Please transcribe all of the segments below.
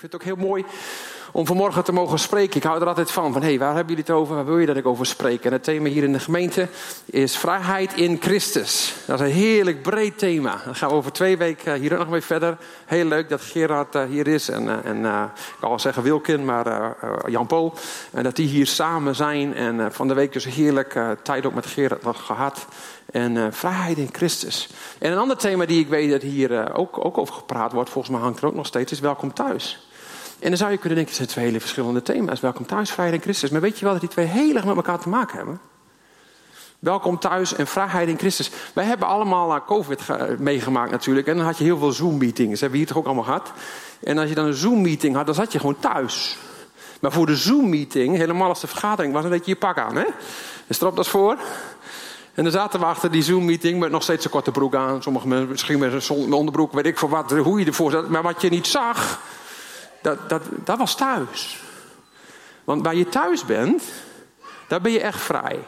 vind het ook heel mooi om vanmorgen te mogen spreken. Ik hou er altijd van. Van hé, hey, waar hebben jullie het over? Waar wil je dat ik over spreek? En het thema hier in de gemeente is vrijheid in Christus. Dat is een heerlijk breed thema. Dan gaan we over twee weken hier ook nog mee verder. Heel leuk dat Gerard uh, hier is. En, uh, en ik kan wel zeggen Wilkin, maar Jan-Paul. En dat die hier samen zijn. En van de week dus heerlijk tijd ook met Gerard nog gehad. En vrijheid in Christus. En een ander thema die ik weet dat hier ook, ook over gepraat wordt. Volgens mij hangt er ook nog steeds. Is welkom thuis. En dan zou je kunnen denken, het zijn twee hele verschillende thema's. Welkom thuis, vrijheid en Christus. Maar weet je wel dat die twee heel erg met elkaar te maken hebben? Welkom thuis en vrijheid in Christus. Wij hebben allemaal COVID meegemaakt natuurlijk. En dan had je heel veel Zoom-meetings. Dat hebben we hier toch ook allemaal gehad. En als je dan een Zoom-meeting had, dan zat je gewoon thuis. Maar voor de Zoom-meeting, helemaal als de vergadering was, dan deed je pak aan. Hè? En strop dat voor. En dan zaten we achter die Zoom-meeting met nog steeds een korte broek aan. Sommige misschien met een onderbroek, weet ik voor wat, hoe je ervoor zat. Maar wat je niet zag, dat, dat, dat was thuis. Want waar je thuis bent, daar ben je echt vrij.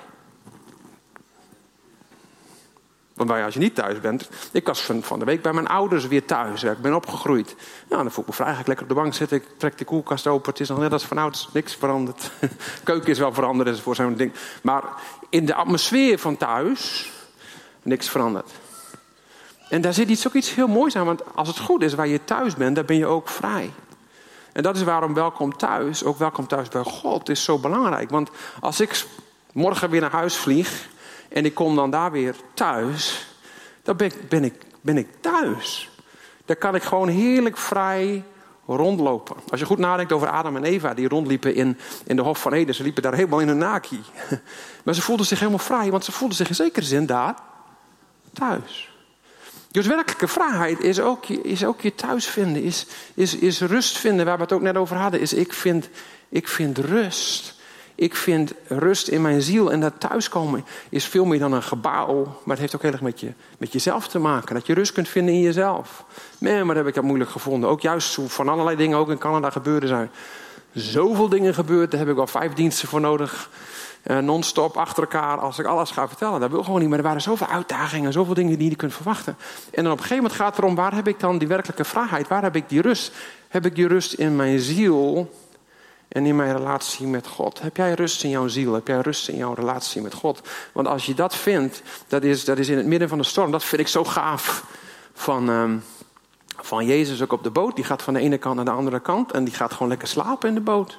Want als je niet thuis bent. Ik was van, van de week bij mijn ouders weer thuis. Ik ben opgegroeid. Nou, dan voel ik me vrij. Ga ik lekker op de bank zitten. Ik trek de koelkast open. Het is nog net als van ouders. Niks veranderd. Keuken is wel veranderd voor zo'n ding. Maar in de atmosfeer van thuis. Niks veranderd. En daar zit iets, ook iets heel moois aan. Want als het goed is waar je thuis bent, dan ben je ook vrij. En dat is waarom welkom thuis, ook welkom thuis bij God, is zo belangrijk. Want als ik morgen weer naar huis vlieg en ik kom dan daar weer thuis, dan ben ik, ben ik, ben ik thuis. Dan kan ik gewoon heerlijk vrij rondlopen. Als je goed nadenkt over Adam en Eva, die rondliepen in, in de Hof van Eden. Ze liepen daar helemaal in een naki. Maar ze voelden zich helemaal vrij, want ze voelden zich in zekere zin daar thuis. Dus werkelijke vrijheid is ook, is ook je thuis vinden, is, is, is rust vinden, waar we het ook net over hadden. Is ik vind, ik vind rust. Ik vind rust in mijn ziel. En dat thuiskomen is veel meer dan een gebouw. Maar het heeft ook heel erg met, je, met jezelf te maken. Dat je rust kunt vinden in jezelf. Nee, maar dat heb ik dat moeilijk gevonden. Ook juist van allerlei dingen ook in Canada gebeurd zijn. Zoveel dingen gebeurd, daar heb ik wel vijf diensten voor nodig. Uh, non-stop achter elkaar als ik alles ga vertellen. Dat wil gewoon niet. Maar er waren zoveel uitdagingen, zoveel dingen die je niet kunt verwachten. En dan op een gegeven moment gaat het erom: waar heb ik dan die werkelijke vrijheid? Waar heb ik die rust? Heb ik die rust in mijn ziel en in mijn relatie met God? Heb jij rust in jouw ziel? Heb jij rust in jouw relatie met God? Want als je dat vindt, dat is, dat is in het midden van de storm. Dat vind ik zo gaaf van. Um, van Jezus ook op de boot. Die gaat van de ene kant naar de andere kant. En die gaat gewoon lekker slapen in de boot.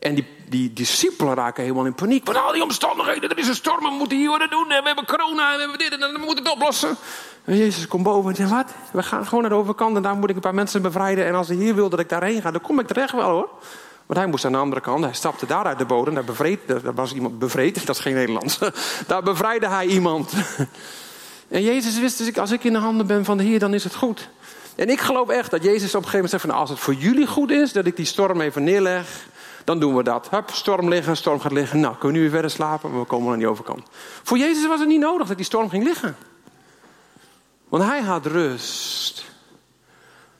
En die, die discipelen raken helemaal in paniek. Van al die omstandigheden, er is een storm, we moeten hier wat doen. En we hebben corona en we hebben dit en dan moeten het oplossen. En Jezus komt boven en zegt, wat? We gaan gewoon naar de overkant en daar moet ik een paar mensen bevrijden. En als hij hier wil dat ik daarheen ga, dan kom ik terecht wel hoor. Want hij moest aan de andere kant, hij stapte daar uit de bodem. Daar, bevreed, daar was iemand bevreed, dat is geen Nederlands. Daar bevrijdde hij iemand. En Jezus wist dus, als ik in de handen ben van de Heer, dan is het goed. En ik geloof echt dat Jezus op een gegeven moment zegt van, als het voor jullie goed is, dat ik die storm even neerleg dan doen we dat. Hup, storm liggen, storm gaat liggen. Nou, kunnen we nu weer verder slapen, we komen aan die overkant. Voor Jezus was het niet nodig dat die storm ging liggen. Want hij had rust.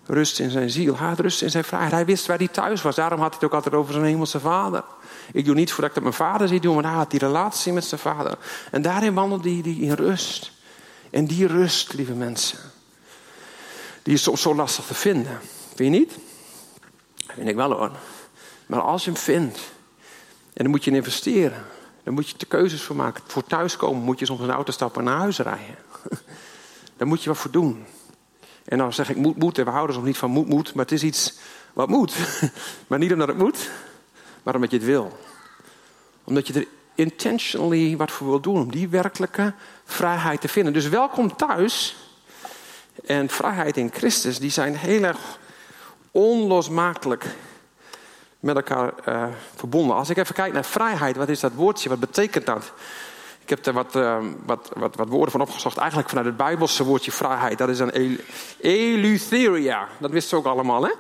Rust in zijn ziel, hij had rust in zijn vrijheid. Hij wist waar hij thuis was. Daarom had hij het ook altijd over zijn hemelse vader. Ik doe niet voordat ik dat mijn vader zie doen, maar hij had die relatie met zijn vader. En daarin wandelde hij in rust. En die rust, lieve mensen, die is soms zo lastig te vinden. Vind je niet? Vind ik wel hoor. Maar als je hem vindt, en dan moet je investeren. Dan moet je er keuzes voor maken. Voor thuiskomen moet je soms een auto stappen en naar huis rijden. Daar moet je wat voor doen. En dan zeg ik moet, moet. En we houden soms niet van moet, moet. Maar het is iets wat moet. Maar niet omdat het moet, maar omdat je het wil. Omdat je er intentionally wat voor wil doen. Om die werkelijke vrijheid te vinden. Dus welkom thuis. En vrijheid in Christus, die zijn heel erg onlosmakelijk met elkaar uh, verbonden. Als ik even kijk naar vrijheid, wat is dat woordje? Wat betekent dat? Ik heb er wat, uh, wat, wat, wat, woorden van opgezocht. Eigenlijk vanuit het Bijbelse woordje vrijheid. Dat is een el eleutheria. Dat wisten ze ook allemaal, hè?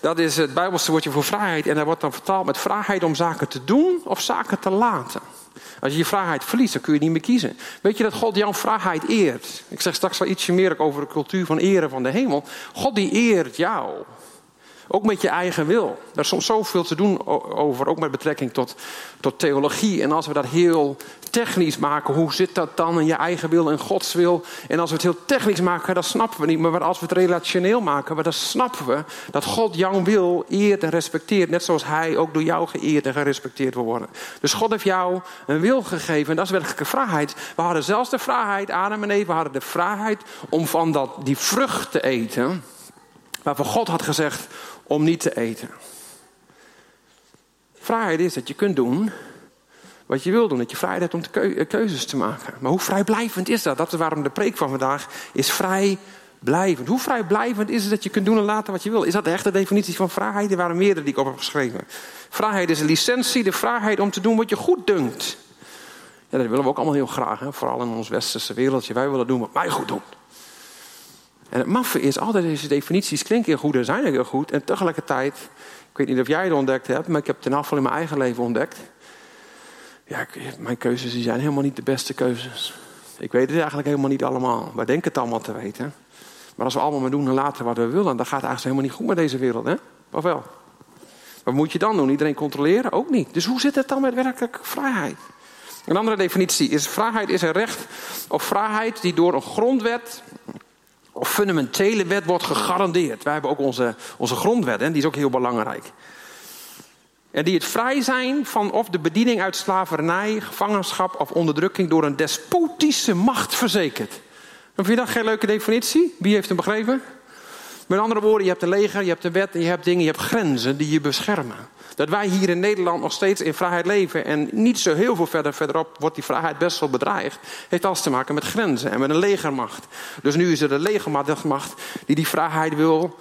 Dat is het Bijbelse woordje voor vrijheid. En dat wordt dan vertaald met vrijheid om zaken te doen of zaken te laten. Als je je vrijheid verliest, dan kun je niet meer kiezen. Weet je dat God jouw vrijheid eert? Ik zeg straks wel ietsje meer over de cultuur van eren van de hemel. God die eert jou. Ook met je eigen wil. Er is soms zoveel te doen over, ook met betrekking tot, tot theologie. En als we dat heel technisch maken, hoe zit dat dan in je eigen wil en Gods wil? En als we het heel technisch maken, dan snappen we niet. Maar als we het relationeel maken, dan snappen we dat God jouw wil eert en respecteert. Net zoals Hij ook door jou geëerd en gerespecteerd wil worden. Dus God heeft jou een wil gegeven en dat is werkelijke vrijheid. We hadden zelfs de vrijheid, Adam en Eva hadden de vrijheid om van dat, die vrucht te eten. Waarvan God had gezegd om niet te eten. Vrijheid is dat je kunt doen wat je wil doen. Dat je vrijheid hebt om eh, keuzes te maken. Maar hoe vrijblijvend is dat? Dat is waarom de preek van vandaag is vrijblijvend. Hoe vrijblijvend is het dat je kunt doen en laten wat je wil? Is dat de echte definitie van vrijheid? Er waren meerdere die ik op heb geschreven. Vrijheid is een licentie, de vrijheid om te doen wat je goed dunkt. Ja, dat willen we ook allemaal heel graag. Hè? Vooral in ons westerse wereldje. Wij willen doen wat wij goed doen. En het maffe is, altijd deze definities klinken heel goed en zijn heel goed. En tegelijkertijd, ik weet niet of jij het ontdekt hebt, maar ik heb het ten afval in mijn eigen leven ontdekt. Ja, mijn keuzes die zijn helemaal niet de beste keuzes. Ik weet het eigenlijk helemaal niet allemaal. Wij denken het allemaal te weten. Maar als we allemaal maar doen en laten wat we willen, dan gaat het eigenlijk helemaal niet goed met deze wereld, hè? Of wel? Wat moet je dan doen? Iedereen controleren? Ook niet. Dus hoe zit het dan met werkelijke vrijheid? Een andere definitie is: vrijheid is een recht of vrijheid die door een grondwet of fundamentele wet wordt gegarandeerd. Wij hebben ook onze, onze grondwet, en die is ook heel belangrijk. En die het vrij zijn van of de bediening uit slavernij, gevangenschap of onderdrukking door een despotische macht verzekert. Vind je dat geen leuke definitie? Wie heeft hem begrepen? Met andere woorden, je hebt een leger, je hebt een wet en je hebt dingen, je hebt grenzen die je beschermen. Dat wij hier in Nederland nog steeds in vrijheid leven en niet zo heel veel verder verderop wordt die vrijheid best wel bedreigd, heeft alles te maken met grenzen en met een legermacht. Dus nu is er een legermacht die die vrijheid wil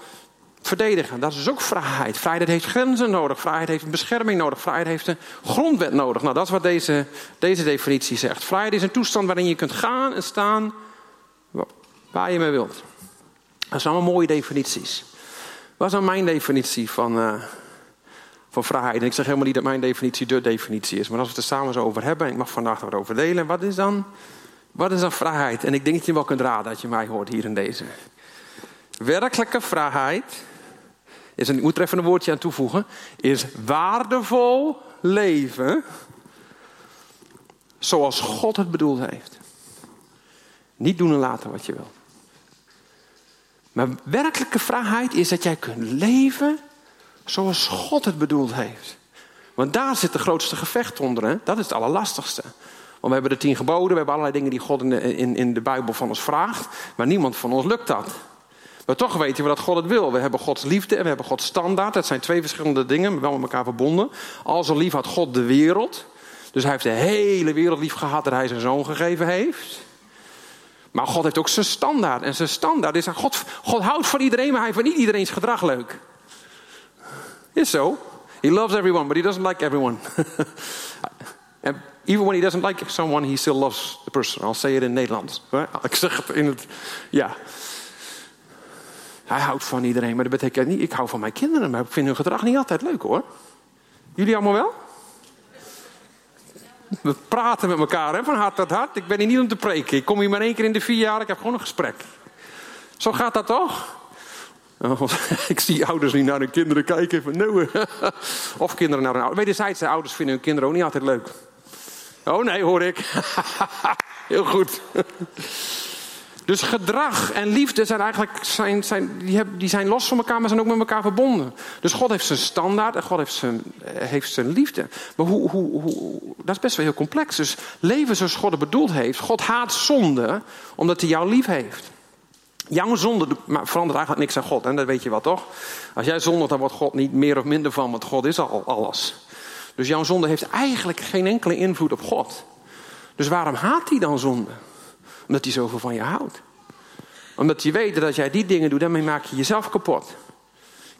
verdedigen. Dat is ook vrijheid. Vrijheid heeft grenzen nodig. Vrijheid heeft een bescherming nodig. Vrijheid heeft een grondwet nodig. Nou, dat is wat deze, deze definitie zegt. Vrijheid is een toestand waarin je kunt gaan en staan waar je mee wilt. Dat zijn allemaal mooie definities. Wat is dan mijn definitie van, uh, van vrijheid? En ik zeg helemaal niet dat mijn definitie de definitie is. Maar als we het er samen zo over hebben, en ik mag vandaag wat over delen. Wat is dan, wat is dan vrijheid? En ik denk dat je wel kunt raden dat je mij hoort hier in deze. Werkelijke vrijheid is, en ik moet er even een woordje aan toevoegen, is waardevol leven zoals God het bedoeld heeft. Niet doen en laten wat je wil. Maar werkelijke vrijheid is dat jij kunt leven zoals God het bedoeld heeft. Want daar zit de grootste gevecht onder. Hè? Dat is het allerlastigste. Want we hebben de tien geboden, we hebben allerlei dingen die God in de, in, de Bijbel van ons vraagt. Maar niemand van ons lukt dat. Maar toch weten we dat God het wil. We hebben Gods liefde en we hebben Gods standaard. Dat zijn twee verschillende dingen, maar wel met elkaar verbonden. Al zo lief had God de wereld. Dus hij heeft de hele wereld lief gehad dat hij zijn zoon gegeven heeft. Maar God heeft ook zijn standaard. En zijn standaard is, God, God houdt van iedereen, maar hij vindt niet iedereen's gedrag leuk. Is zo. He loves everyone, but he doesn't like everyone. And even when he doesn't like someone, he still loves the person. I'll say it in Nederlands. Ik zeg het in het... Ja. Hij houdt van iedereen, maar dat betekent niet... Ik hou van mijn kinderen, maar ik vind hun gedrag niet altijd leuk, hoor. Jullie allemaal wel? We praten met elkaar, hè, van hart tot hart. Ik ben hier niet om te preken. Ik kom hier maar één keer in de vier jaar, ik heb gewoon een gesprek. Zo gaat dat toch? Oh, ik zie ouders niet naar hun kinderen kijken. Van, nou, of kinderen naar hun ouders. Wederzijds, de ouders vinden hun kinderen ook niet altijd leuk. Oh nee, hoor ik. Heel goed. Dus gedrag en liefde zijn eigenlijk zijn, zijn, die, die zijn los van elkaar, maar zijn ook met elkaar verbonden. Dus God heeft zijn standaard en God heeft zijn, eh, heeft zijn liefde. Maar hoe, hoe, hoe, dat is best wel heel complex. Dus leven zoals God het bedoeld heeft. God haat zonde omdat hij jou lief heeft. Jouw zonde verandert eigenlijk niks aan God. En dat weet je wel toch? Als jij zondigt, dan wordt God niet meer of minder van, want God is al alles. Dus jouw zonde heeft eigenlijk geen enkele invloed op God. Dus waarom haat hij dan zonde? Omdat hij zoveel van je houdt. Omdat hij weet dat als jij die dingen doet, daarmee maak je jezelf kapot.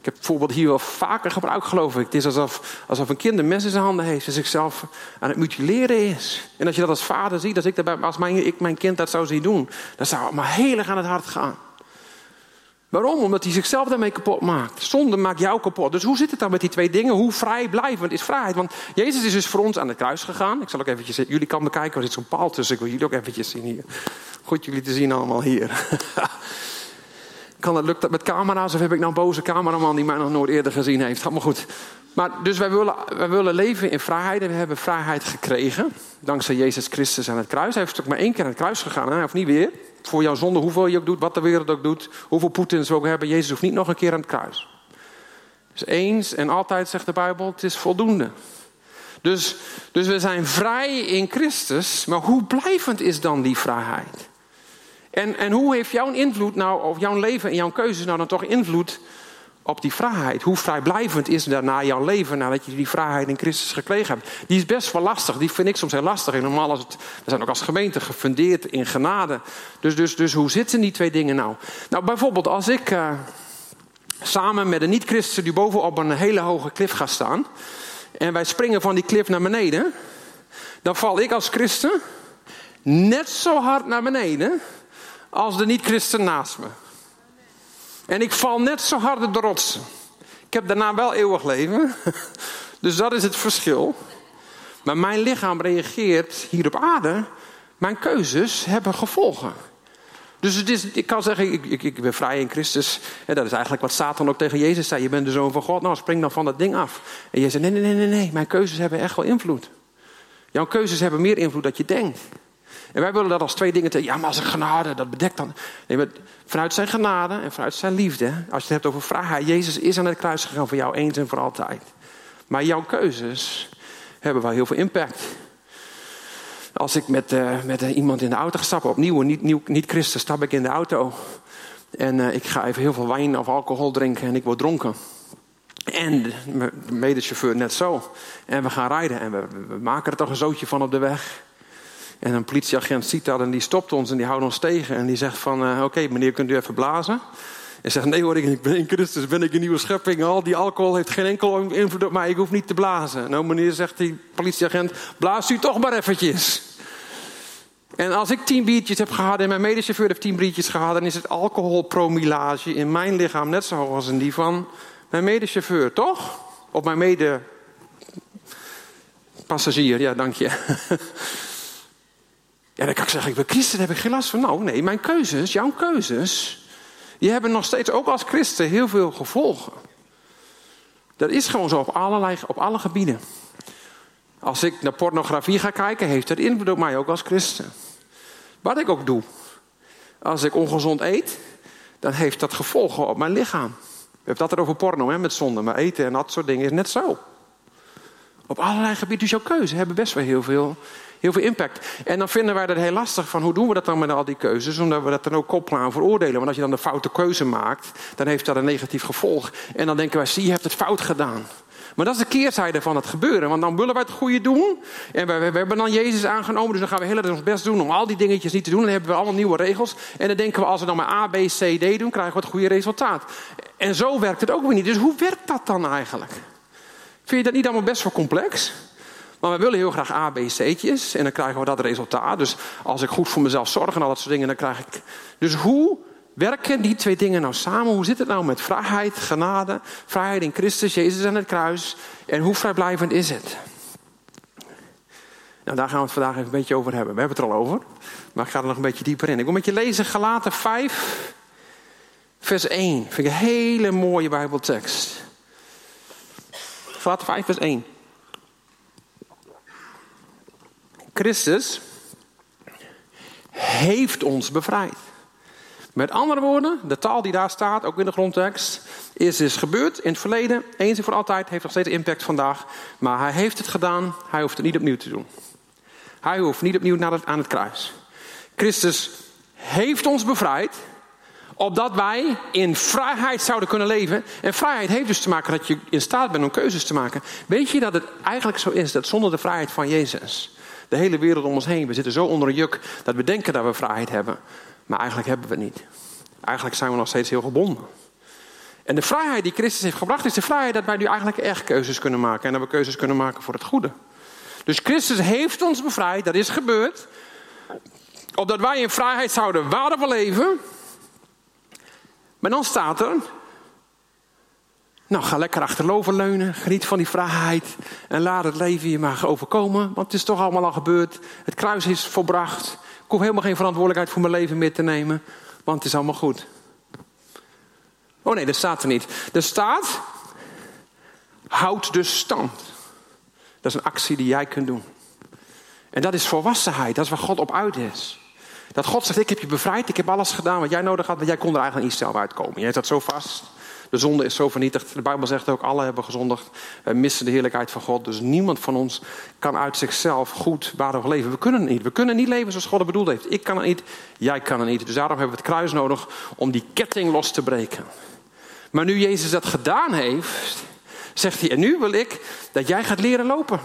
Heb bijvoorbeeld hier wel vaker gebruikt, geloof ik. Het is alsof, alsof een kind een mes in zijn handen heeft en zichzelf aan het mutileren is. En als je dat als vader ziet, als, ik, daarbij, als mijn, ik mijn kind dat zou zien doen, dan zou het maar heel erg aan het hart gaan. Waarom? Omdat hij zichzelf daarmee kapot maakt. Zonde maakt jou kapot. Dus hoe zit het dan met die twee dingen? Hoe vrijblijvend is vrijheid? Want Jezus is dus voor ons aan het kruis gegaan. Ik zal ook eventjes... Jullie kan bekijken, er zit zo'n paal tussen. Ik wil jullie ook eventjes zien hier. Goed jullie te zien allemaal hier. Kan dat, lukt dat met camera's of heb ik nou een boze cameraman die mij nog nooit eerder gezien heeft? Allemaal goed. Maar dus wij willen, wij willen leven in vrijheid en we hebben vrijheid gekregen. Dankzij Jezus Christus aan het kruis. Hij heeft ook maar één keer aan het kruis gegaan. Hij hoeft niet weer. Voor jouw zonde, hoeveel je ook doet, wat de wereld ook doet. Hoeveel Poetins we ook hebben. Jezus hoeft niet nog een keer aan het kruis. Dus eens en altijd zegt de Bijbel, het is voldoende. Dus, dus we zijn vrij in Christus. Maar hoe blijvend is dan die vrijheid? En, en hoe heeft jouw invloed nou, of jouw leven en jouw keuzes nou dan toch invloed op die vrijheid? Hoe vrijblijvend is daarna jouw leven nadat je die vrijheid in Christus gekregen hebt? Die is best wel lastig. Die vind ik soms heel lastig. En normaal als het, we zijn ook als gemeente gefundeerd in genade. Dus, dus, dus hoe zitten die twee dingen nou? Nou, bijvoorbeeld als ik uh, samen met een niet-christen die bovenop een hele hoge klif ga staan. En wij springen van die klif naar beneden. Dan val ik als christen net zo hard naar beneden als de niet-christen naast me. En ik val net zo hard op de rotsen. Ik heb daarna wel eeuwig leven. Dus dat is het verschil. Maar mijn lichaam reageert hier op aarde. Mijn keuzes hebben gevolgen. Dus het is, ik kan zeggen, ik, ik, ik ben vrij in Christus. En dat is eigenlijk wat Satan ook tegen Jezus zei. Je bent de zoon van God, nou spring dan van dat ding af. En je zei, nee, nee, nee, nee, nee. Mijn keuzes hebben echt wel invloed. Jouw keuzes hebben meer invloed dan je denkt. En wij willen dat als twee dingen te. Ja, maar als een genade, dat bedekt dan. Nee, maar vanuit zijn genade en vanuit zijn liefde. Als je het hebt over vrijheid. Jezus is aan het kruis gegaan voor jou eens en voor altijd. Maar jouw keuzes hebben wel heel veel impact. Als ik met, uh, met uh, iemand in de auto stap, opnieuw, niet, nieuw, niet christen, stap ik in de auto. En uh, ik ga even heel veel wijn of alcohol drinken en ik word dronken. En de medechauffeur net zo. En we gaan rijden en we, we maken er toch een zootje van op de weg. En een politieagent ziet dat en die stopt ons en die houdt ons tegen. En die zegt van, uh, oké meneer, kunt u even blazen? En zegt, nee hoor, ik ben in Christus, ben ik een nieuwe schepping. Al die alcohol heeft geen enkel invloed op mij, ik hoef niet te blazen. Nou meneer, zegt die politieagent, blaast u toch maar eventjes. En als ik tien biertjes heb gehad en mijn medechauffeur heeft tien biertjes gehad... dan is het alcoholpromillage in mijn lichaam net zo hoog als in die van mijn medechauffeur, toch? Op mijn mede... Passagier, ja, dank je. Ja, dan kan ik zeggen, ik ben christen, daar heb ik geen last van. Nou, nee, mijn keuzes, jouw keuzes, die hebben nog steeds ook als christen heel veel gevolgen. Dat is gewoon zo op, allerlei, op alle gebieden. Als ik naar pornografie ga kijken, heeft dat invloed op mij ook als christen. Wat ik ook doe. Als ik ongezond eet, dan heeft dat gevolgen op mijn lichaam. We hebben dat over porno, hè, met zonde. Maar eten en dat soort dingen is net zo. Op allerlei gebieden. Dus jouw keuze hebben best wel heel veel heel veel impact. En dan vinden wij dat heel lastig van hoe doen we dat dan met al die keuzes, omdat we dat dan ook koppelen aan veroordelen. Want als je dan een foute keuze maakt, dan heeft dat een negatief gevolg. En dan denken wij, zie je hebt het fout gedaan. Maar dat is de keerzijde van het gebeuren. Want dan willen wij het goede doen. En we, we hebben dan Jezus aangenomen. Dus dan gaan we heel erg ons best doen om al die dingetjes niet te doen. Dan hebben we allemaal nieuwe regels. En dan denken we, als we dan maar A, B, C, D doen, krijgen we het goede resultaat. En zo werkt het ook weer niet. Dus hoe werkt dat dan eigenlijk? Vind je dat niet allemaal best wel complex? Maar we willen heel graag A, B, C'tjes. En dan krijgen we dat resultaat. Dus als ik goed voor mezelf zorg en al dat soort dingen, dan krijg ik. Dus hoe werken die twee dingen nou samen? Hoe zit het nou met vrijheid, genade, vrijheid in Christus, Jezus en het kruis? En hoe vrijblijvend is het? Nou, daar gaan we het vandaag even een beetje over hebben. We hebben het er al over, maar ik ga er nog een beetje dieper in. Ik wil met je lezen Galaten 5, vers 1. Vind ik een hele mooie Bijbeltekst. Galaten 5, vers 1. Christus heeft ons bevrijd. Met andere woorden, de taal die daar staat, ook in de grondtekst, is is gebeurd in het verleden, eens en voor altijd, heeft nog steeds impact vandaag. Maar hij heeft het gedaan, hij hoeft het niet opnieuw te doen. Hij hoeft niet opnieuw naar het, aan het kruis. Christus heeft ons bevrijd, opdat wij in vrijheid zouden kunnen leven. En vrijheid heeft dus te maken dat je in staat bent om keuzes te maken. Weet je dat het eigenlijk zo is dat zonder de vrijheid van Jezus de hele wereld om ons heen. We zitten zo onder een juk dat we denken dat we vrijheid hebben. Maar eigenlijk hebben we het niet. Eigenlijk zijn we nog steeds heel gebonden. En de vrijheid die Christus heeft gebracht is de vrijheid dat wij nu eigenlijk echt keuzes kunnen maken. En dat we keuzes kunnen maken voor het goede. Dus Christus heeft ons bevrijd, dat is gebeurd. Opdat wij in vrijheid zouden waardevol leven. Maar dan staat er, nou, ga lekker achterover leunen. Geniet van die vrijheid. En laat het leven je maar overkomen. Want het is toch allemaal al gebeurd. Het kruis is volbracht. Ik hoef helemaal geen verantwoordelijkheid voor mijn leven meer te nemen. Want het is allemaal goed. Oh nee, dat staat er niet. Er staat, houd dus stand. Dat is een actie die jij kunt doen. En dat is volwassenheid, dat is waar God op uit is. Dat God zegt, ik heb je bevrijd, ik heb alles gedaan wat jij nodig had, maar jij kon er eigenlijk niet zelf uitkomen. Jij zat zo vast. De zonde is zo vernietigd. De Bijbel zegt ook, alle hebben gezondigd. Wij missen de heerlijkheid van God. Dus niemand van ons kan uit zichzelf goed waardig leven. We kunnen het niet. We kunnen niet leven zoals God het bedoeld heeft. Ik kan het niet, jij kan het niet. Dus daarom hebben we het kruis nodig om die ketting los te breken. Maar nu Jezus dat gedaan heeft, zegt hij, en nu wil ik dat jij gaat leren lopen.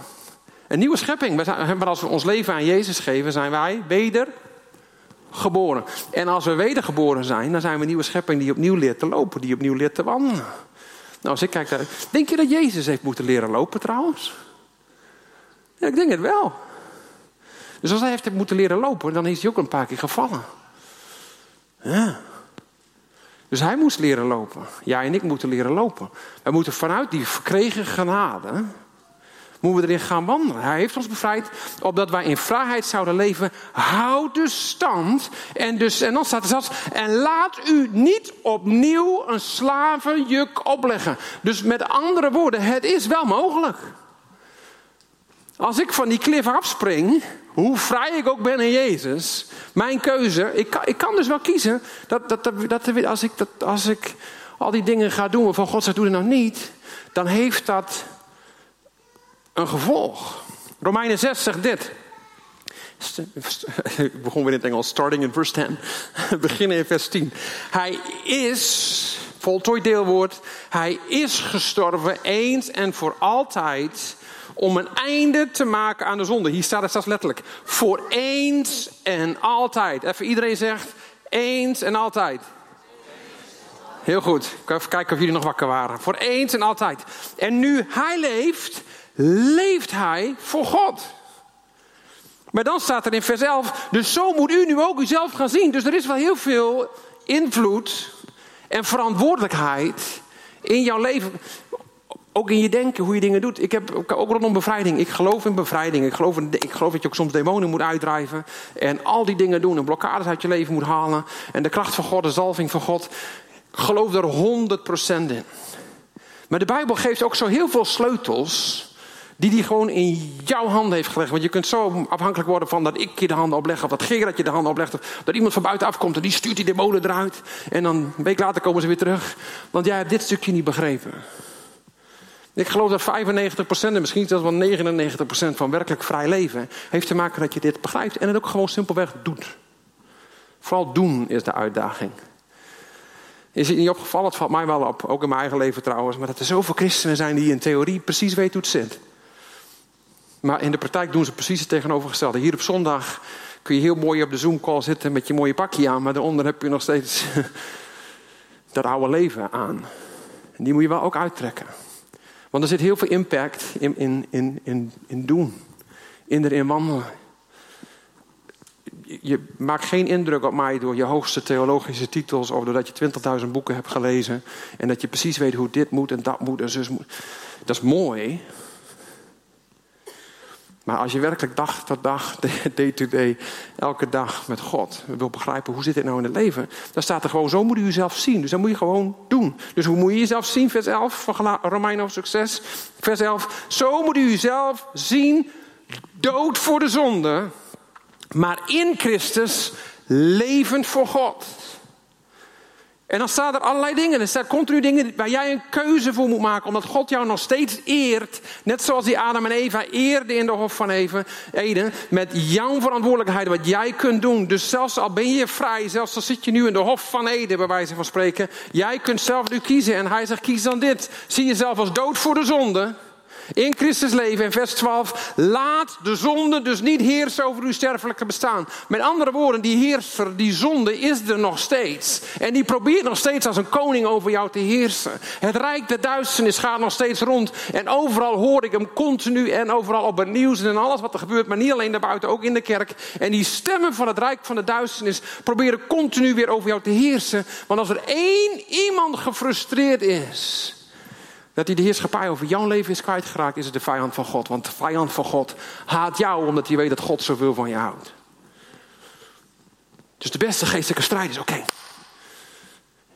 Een nieuwe schepping. Maar als we ons leven aan Jezus geven, zijn wij weder geboren. En als we wedergeboren zijn, dan zijn we een nieuwe schepping die opnieuw leert te lopen, die opnieuw leert te wandelen. Nou, als ik kijk daar. Denk je dat Jezus heeft moeten leren lopen trouwens? Ja, ik denk het wel. Dus als hij heeft moeten leren lopen, dan is hij ook een paar keer gevallen. Ja. Dus hij moest leren lopen. Jij en ik moeten leren lopen. We moeten vanuit die verkregen genade moeten we erin gaan wandelen. Hij heeft ons bevrijd opdat wij in vrijheid zouden leven. Houd dus stand. En, dus, en dan staat er zelfs, en laat u niet opnieuw een slavenjuk opleggen. Dus met andere woorden, het is wel mogelijk. Als ik van die klif afspring, hoe vrij ik ook ben in Jezus, mijn keuze, ik kan, ik kan dus wel kiezen dat, dat, dat, dat als, ik, dat, als ik al die dingen ga doen waarvan God zegt, doe het nou niet, dan heeft dat een gevolg. Romeinen 6 zegt dit. Ik begon weer in het Engels, starting in verse 10. Beginnen in vers 10. Hij is, voltooid deelwoord, hij is gestorven eens en voor altijd om een einde te maken aan de zonde. Hier staat het zelfs letterlijk. Voor eens en altijd. Even iedereen zegt eens en altijd. Heel goed. Ik even kijken of jullie nog wakker waren. Voor eens en altijd. En nu hij leeft, leeft hij voor God. Maar dan staat er in vers 11, dus zo moet u nu ook uzelf gaan zien. Dus er is wel heel veel invloed en verantwoordelijkheid in jouw leven. Ook in je denken, hoe je dingen doet. Ik heb ook rondom bevrijding. Ik geloof in bevrijding. Ik geloof, in, ik geloof dat je ook soms demonen moet uitdrijven. En al die dingen doen. En blokkades uit je leven moet halen. En de kracht van God, de zalving van God. Ik geloof er 100% in. Maar de Bijbel geeft ook zo heel veel sleutels die die gewoon in jouw handen heeft gelegd. Want je kunt zo afhankelijk worden van dat ik je de handen opleg. Of dat Gerard je de handen oplegt. Of dat iemand van buitenaf komt en die stuurt die demonen eruit. En dan een week later komen ze weer terug. Want jij hebt dit stukje niet begrepen. Ik geloof dat 95% en misschien zelfs wel 99% van werkelijk vrij leven... heeft te maken dat je dit begrijpt en het ook gewoon simpelweg doet. Vooral doen is de uitdaging. Is het niet opgevallen? Het valt mij wel op, ook in mijn eigen leven trouwens... maar dat er zoveel christenen zijn die in theorie precies weten hoe het zit. Maar in de praktijk doen ze precies het tegenovergestelde. Hier op zondag kun je heel mooi op de Zoom-call zitten met je mooie pakje aan, maar daaronder heb je nog steeds dat oude leven aan. En die moet je wel ook uittrekken. Want er zit heel veel impact in, in, in, in, in doen, in erin wandelen. Je maakt geen indruk op mij door je hoogste theologische titels of doordat je 20.000 boeken hebt gelezen en dat je precies weet hoe dit moet en dat moet en zus moet. Dat is mooi, maar als je werkelijk dag tot dag, day to day, elke dag met God wil begrijpen hoe zit dit nou in het leven, dan staat er gewoon zo moet u jezelf zien. Dus dat moet je gewoon doen. Dus hoe moet je jezelf zien? Vers 11 van Romeinen succes. Vers 11. Zo moet u jezelf zien, dood voor de zonde, maar in Christus levend voor God. En dan staan er allerlei dingen. Er staan continu dingen waar jij een keuze voor moet maken. Omdat God jou nog steeds eert. Net zoals die Adam en Eva eerde in de Hof van Eden. Met jouw verantwoordelijkheid, wat jij kunt doen. Dus zelfs al ben je vrij, zelfs al zit je nu in de Hof van Eden, bij wijze van spreken. Jij kunt zelf nu kiezen. En hij zegt, kies dan dit. Zie jezelf als dood voor de zonde. In Christus leven, in vers 12. Laat de zonde dus niet heersen over uw sterfelijke bestaan. Met andere woorden, die heerser, die zonde is er nog steeds. En die probeert nog steeds als een koning over jou te heersen. Het rijk der duisternis gaat nog steeds rond. En overal hoor ik hem continu en overal op het nieuws en alles wat er gebeurt. Maar niet alleen daarbuiten, ook in de kerk. En die stemmen van het rijk van de duisternis proberen continu weer over jou te heersen. Want als er één iemand gefrustreerd is dat hij de heerschappij over jouw leven is kwijtgeraakt, is het de vijand van God. Want de vijand van God haat jou omdat hij weet dat God zoveel van je houdt. Dus de beste geestelijke strijd is: oké,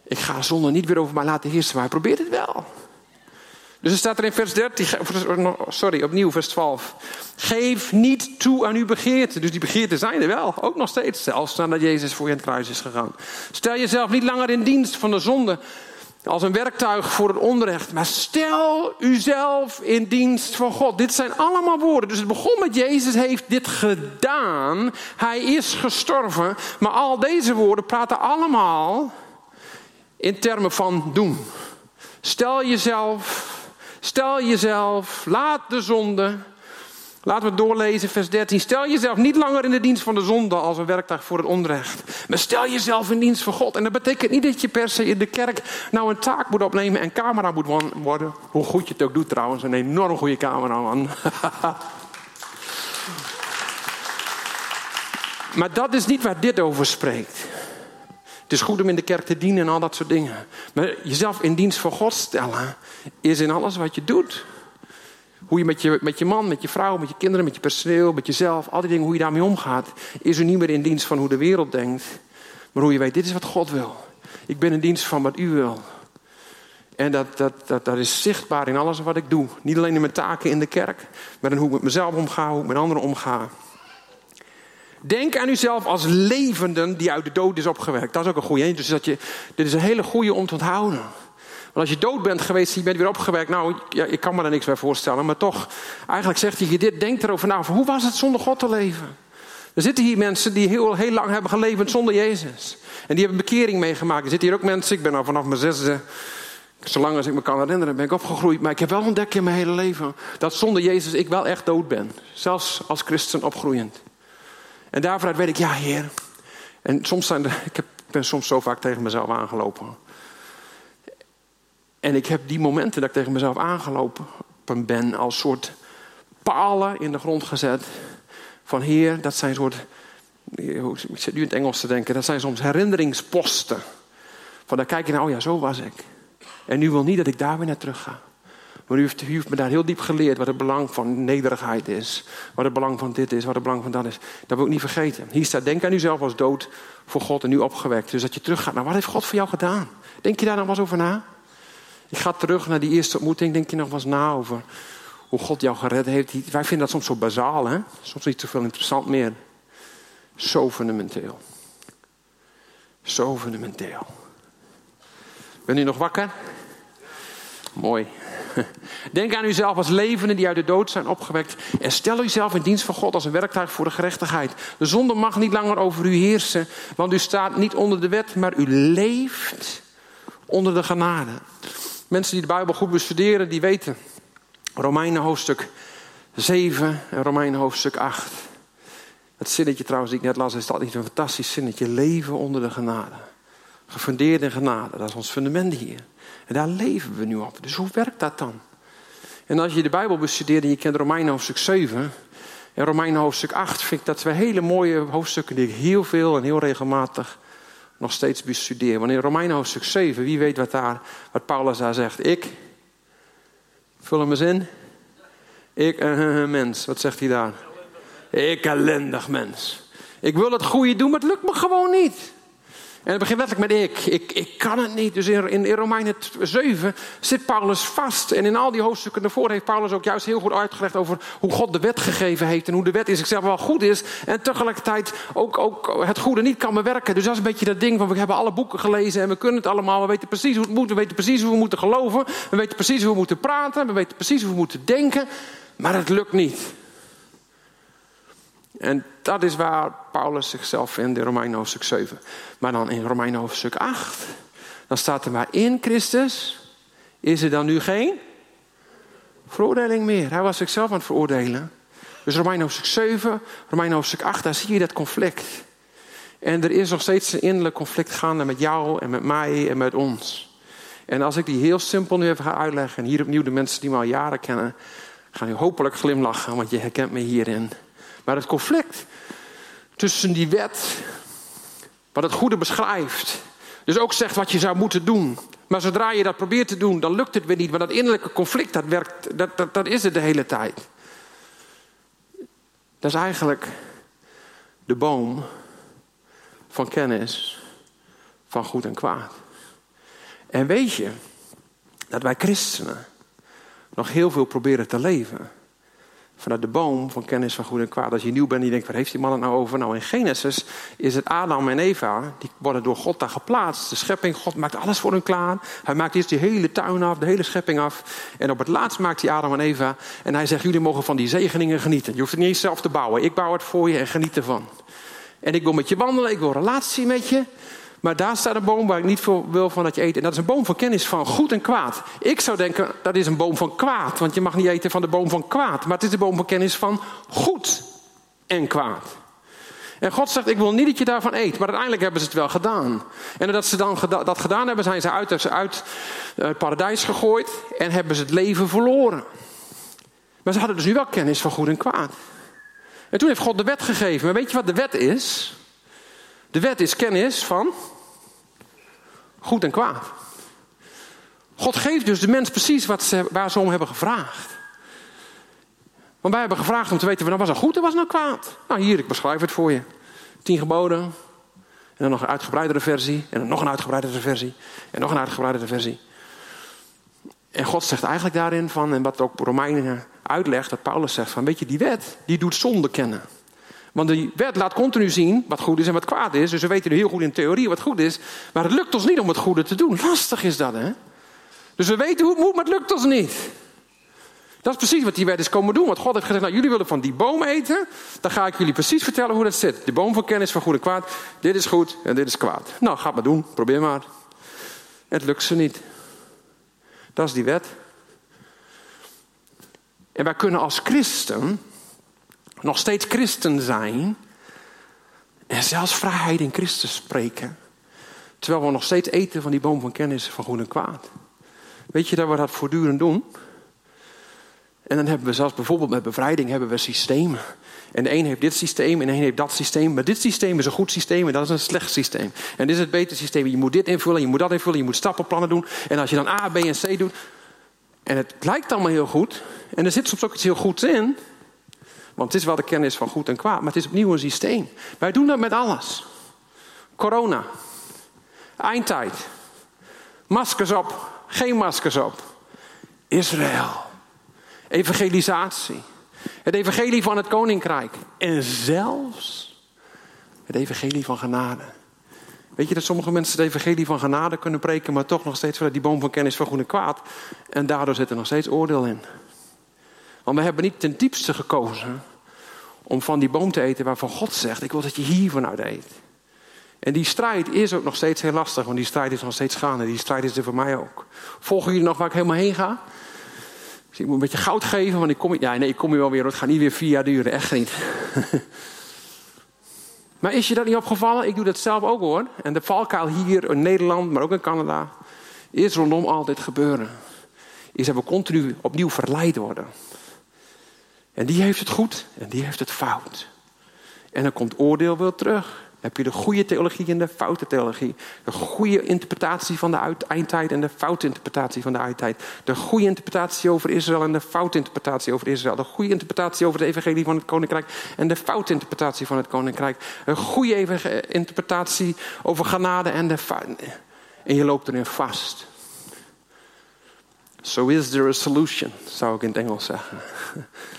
Ik ga zonde niet weer over mij laten heersen, maar hij probeert het wel. Dus er staat er in vers 13, sorry, opnieuw vers 12. Geef niet toe aan uw begeerten. Dus die begeerten zijn er wel, ook nog steeds. Zelfs nadat Jezus voor je aan het kruis is gegaan. Stel jezelf niet langer in dienst van de zonde als een werktuig voor het onrecht. Maar stel uzelf in dienst van God. Dit zijn allemaal woorden. Dus het begon met Jezus heeft dit gedaan. Hij is gestorven. Maar al deze woorden praten allemaal in termen van doen. Stel jezelf, stel jezelf, laat de zonde. Laten we doorlezen, vers 13. Stel jezelf niet langer in de dienst van de zonde als een werktuig voor het onrecht. Maar stel jezelf in dienst van God. En dat betekent niet dat je per se in de kerk nou een taak moet opnemen en camera moet worden. Hoe goed je het ook doet trouwens, een enorm goede cameraman. maar dat is niet waar dit over spreekt. Het is goed om in de kerk te dienen en al dat soort dingen. Maar jezelf in dienst van God stellen is in alles wat je doet. Hoe je met, je met je man, met je vrouw, met je kinderen, met je personeel, met jezelf, al die dingen, hoe je daarmee omgaat, is er niet meer in dienst van hoe de wereld denkt. Maar hoe je weet, dit is wat God wil. Ik ben in dienst van wat u wil. En dat, dat, dat, dat is zichtbaar in alles wat ik doe. Niet alleen in mijn taken in de kerk, maar in hoe ik met mezelf omga, hoe ik met anderen omga. Denk aan uzelf als levenden die uit de dood is opgewekt. Dat is ook een goede. Dus dat je, dit is een hele goede om te onthouden. Want als je dood bent geweest je bent weer opgewekt, nou, ik kan me daar niks bij voorstellen. Maar toch, eigenlijk zegt hij dit, denk erover na. Hoe was het zonder God te leven? Er zitten hier mensen die heel, heel lang hebben geleefd zonder Jezus. En die hebben bekering meegemaakt. Er zitten hier ook mensen, ik ben al vanaf mijn zesde, zolang als ik me kan herinneren, ben ik opgegroeid. Maar ik heb wel ontdekt in mijn hele leven dat zonder Jezus ik wel echt dood ben. Zelfs als christen opgroeiend. En daarvoor weet ik, ja heer. En soms zijn er, ik heb, ben soms zo vaak tegen mezelf aangelopen. En ik heb die momenten dat ik tegen mezelf aangelopen ben als soort palen in de grond gezet. Van heer, dat zijn soort, ik zit nu in het Engels te denken, dat zijn soms herinneringsposten. Van daar kijk je naar, oh ja, zo was ik. En nu wil niet dat ik daar weer naar terug ga. Maar u heeft, me daar heel diep geleerd wat het belang van nederigheid is. Wat het belang van dit is, wat het belang van dat is. Dat wil ik niet vergeten. Hier staat, denk aan uzelf als dood voor God en nu opgewekt. Dus dat je teruggaat naar, wat heeft God voor jou gedaan? Denk je daar nog wel eens over na? Je gaat terug naar die eerste ontmoeting, denk je nog eens na over hoe God jou gered heeft. Wij vinden dat soms zo bazaal, hè? Soms niet zoveel interessant meer. Zo fundamenteel. Zo fundamenteel. Ben u nog wakker? Mooi. Denk aan uzelf als levenden die uit de dood zijn opgewekt. En stel uzelf in dienst van God als een werktuig voor de gerechtigheid. De zonde mag niet langer over u heersen, want u staat niet onder de wet, maar u leeft onder de genade. Mensen die de Bijbel goed bestuderen, die weten. Romeinen hoofdstuk 7 en Romeinen hoofdstuk 8. Het zinnetje trouwens die ik net las, is altijd een fantastisch zinnetje. Leven onder de genade. Gefundeerd in genade, dat is ons fundament hier. En daar leven we nu op. Dus hoe werkt dat dan? En als je de Bijbel bestudeert en je kent Romeinen hoofdstuk 7 en Romeinen hoofdstuk 8, vind ik dat twee hele mooie hoofdstukken die ik heel veel en heel regelmatig nog steeds bestudeer. Want in Romeinen hoofdstuk 7, wie weet wat, daar, wat Paulus daar zegt? Ik, vul hem eens in. Ik, een mens, wat zegt hij daar? Ik ellendig mens. Ik wil het goede doen, maar het lukt me gewoon niet. En het begint letterlijk met ik. ik. Ik kan het niet. Dus in, in, Romeinen 7 zit Paulus vast. En in al die hoofdstukken daarvoor heeft Paulus ook juist heel goed uitgelegd over hoe God de wet gegeven heeft. En hoe de wet in zichzelf wel goed is. En tegelijkertijd ook, ook het goede niet kan bewerken. Dus dat is een beetje dat ding van we hebben alle boeken gelezen en we kunnen het allemaal. We weten precies hoe het moet. We weten precies hoe we moeten geloven. We weten precies hoe we moeten praten. We weten precies hoe we moeten denken. Maar het lukt niet. En dat is waar Paulus zichzelf vindt in Romein hoofdstuk 7. Maar dan in Romein hoofdstuk 8, dan staat er maar in Christus is er dan nu geen veroordeling meer. Hij was zichzelf aan het veroordelen. Dus Romein hoofdstuk 7, Romein hoofdstuk 8, daar zie je dat conflict. En er is nog steeds een innerlijk conflict gaande met jou en met mij en met ons. En als ik die heel simpel nu even ga uitleggen, en hier opnieuw de mensen die me al jaren kennen, gaan u hopelijk glimlachen, want je herkent me hierin. Maar het conflict tussen die wet, wat het goede beschrijft, dus ook zegt wat je zou moeten doen. Maar zodra je dat probeert te doen, dan lukt het weer niet. Maar dat innerlijke conflict, dat, werkt, dat, dat, dat is het de hele tijd. Dat is eigenlijk de boom van kennis van goed en kwaad. En weet je dat wij christenen nog heel veel proberen te leven vanuit de boom van kennis van goed en kwaad. Als je nieuw bent en je denkt, waar heeft die man het nou over? Nou, in Genesis is het Adam en Eva, die worden door God daar geplaatst. De schepping, God maakt alles voor hun klaar. Hij maakt eerst die hele tuin af, de hele schepping af. En op het laatst maakt hij Adam en Eva. En hij zegt, jullie mogen van die zegeningen genieten. Je hoeft het niet eens zelf te bouwen. Ik bouw het voor je en geniet ervan. En ik wil met je wandelen, ik wil relatie met je. Maar daar staat een boom waar ik niet veel wil van dat je eet. En dat is een boom van kennis van goed en kwaad. Ik zou denken, dat is een boom van kwaad. Want je mag niet eten van de boom van kwaad. Maar het is de boom van kennis van goed en kwaad. En God zegt, ik wil niet dat je daarvan eet. Maar uiteindelijk hebben ze het wel gedaan. En nadat ze dan dat gedaan hebben, zijn ze uit, uit het paradijs gegooid. En hebben ze het leven verloren. Maar ze hadden dus nu wel kennis van goed en kwaad. En toen heeft God de wet gegeven. Maar weet je wat de wet is? De wet is kennis van goed en kwaad. God geeft dus de mens precies wat ze, waar ze om hebben gevraagd. Want wij hebben gevraagd om te weten, was het goed of was het nou kwaad? Nou hier, ik beschrijf het voor je. Tien geboden. En dan nog een uitgebreidere versie. En dan nog een uitgebreidere versie. En nog een uitgebreidere versie. En God zegt eigenlijk daarin van, en wat ook Romeinen uitlegt, dat Paulus zegt van, weet je, die wet, die doet zonde kennen. Want die wet laat continu zien wat goed is en wat kwaad is. Dus we weten nu heel goed in theorie wat goed is. Maar het lukt ons niet om het goede te doen. Lastig is dat, hè? Dus we weten hoe het moet, maar het lukt ons niet. Dat is precies wat die wet is komen doen. Want God heeft gezegd, nou jullie willen van die boom eten. Dan ga ik jullie precies vertellen hoe dat zit. De boom van kennis van goed en kwaad. Dit is goed en dit is kwaad. Nou, ga maar doen. Probeer maar. Het lukt ze niet. Dat is die wet. En wij kunnen als christen nog steeds christen zijn en zelfs vrijheid in Christus spreken, terwijl we nog steeds eten van die boom van kennis van goed en kwaad. Weet je dat we dat voortdurend doen? En dan hebben we zelfs bijvoorbeeld met bevrijding hebben we systemen. En de een heeft dit systeem en de een heeft dat systeem. Maar dit systeem is een goed systeem en dat is een slecht systeem. En dit is het betere systeem. Je moet dit invullen, je moet dat invullen, je moet stappenplannen doen. En als je dan A, B en C doet. En het lijkt allemaal heel goed. En er zit soms ook iets heel goeds in. Want het is wel de kennis van goed en kwaad, maar het is opnieuw een systeem. Wij doen dat met alles. Corona, eindtijd, maskers op, geen maskers op. Israël, evangelisatie, het evangelie van het koninkrijk en zelfs het evangelie van genade. Weet je dat sommige mensen het evangelie van genade kunnen preken, maar toch nog steeds vanuit die boom van kennis van goed en kwaad. En daardoor zit er nog steeds oordeel in. Want we hebben niet ten diepste gekozen om van die boom te eten waarvan God zegt: Ik wil dat je hier vanuit eet. En die strijd is ook nog steeds heel lastig, want die strijd is nog steeds gaande. Die strijd is er voor mij ook. Volgen jullie nog waar ik helemaal heen ga? Dus ik moet een beetje goud geven, want ik kom, ja, nee, ik kom hier wel weer. Het gaat niet weer vier jaar duren, echt niet. maar is je dat niet opgevallen? Ik doe dat zelf ook hoor. En de valkuil hier in Nederland, maar ook in Canada, is rondom altijd gebeuren. Is dat we continu opnieuw verleid worden. En die heeft het goed en die heeft het fout. En dan komt oordeel weer terug. Dan heb je de goede theologie en de foute theologie. De goede interpretatie van de eindtijd en de foute interpretatie van de eindtijd. De goede interpretatie over Israël en de foute interpretatie over Israël. De goede interpretatie over de evangelie van het koninkrijk en de foute interpretatie van het koninkrijk. Een goede interpretatie over genade en de En je loopt erin vast. So is there a solution, zou ik in het Engels zeggen.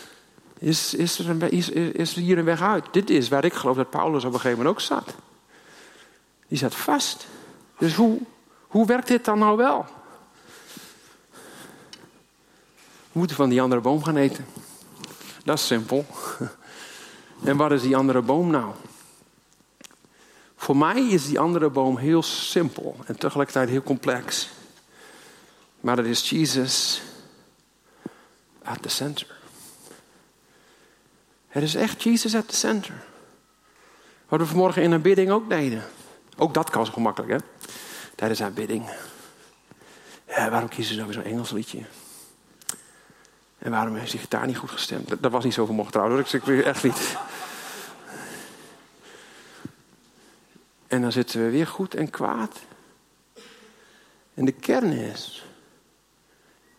Is, is, er is, er hier een weg uit? Dit is waar ik geloof dat Paulus op een gegeven moment ook zat. Die zat vast. Dus hoe, hoe werkt dit dan nou wel? We moeten van die andere boom gaan eten. Dat is simpel. En wat is die andere boom nou? Voor mij is die andere boom heel simpel en tegelijkertijd heel complex. Maar dat is Jesus at the center. Het is echt Jesus at the center. Wat we vanmorgen in een bidding ook deden. Ook dat kan zo gemakkelijk, hè? Tijdens aanbidding. Ja, waarom kiezen ze nou zo'n Engels liedje? En waarom heeft die gitaar niet goed gestemd? Dat, was niet zo vermocht trouwens, ik weet echt niet. En dan zitten we weer goed en kwaad. En de kern is,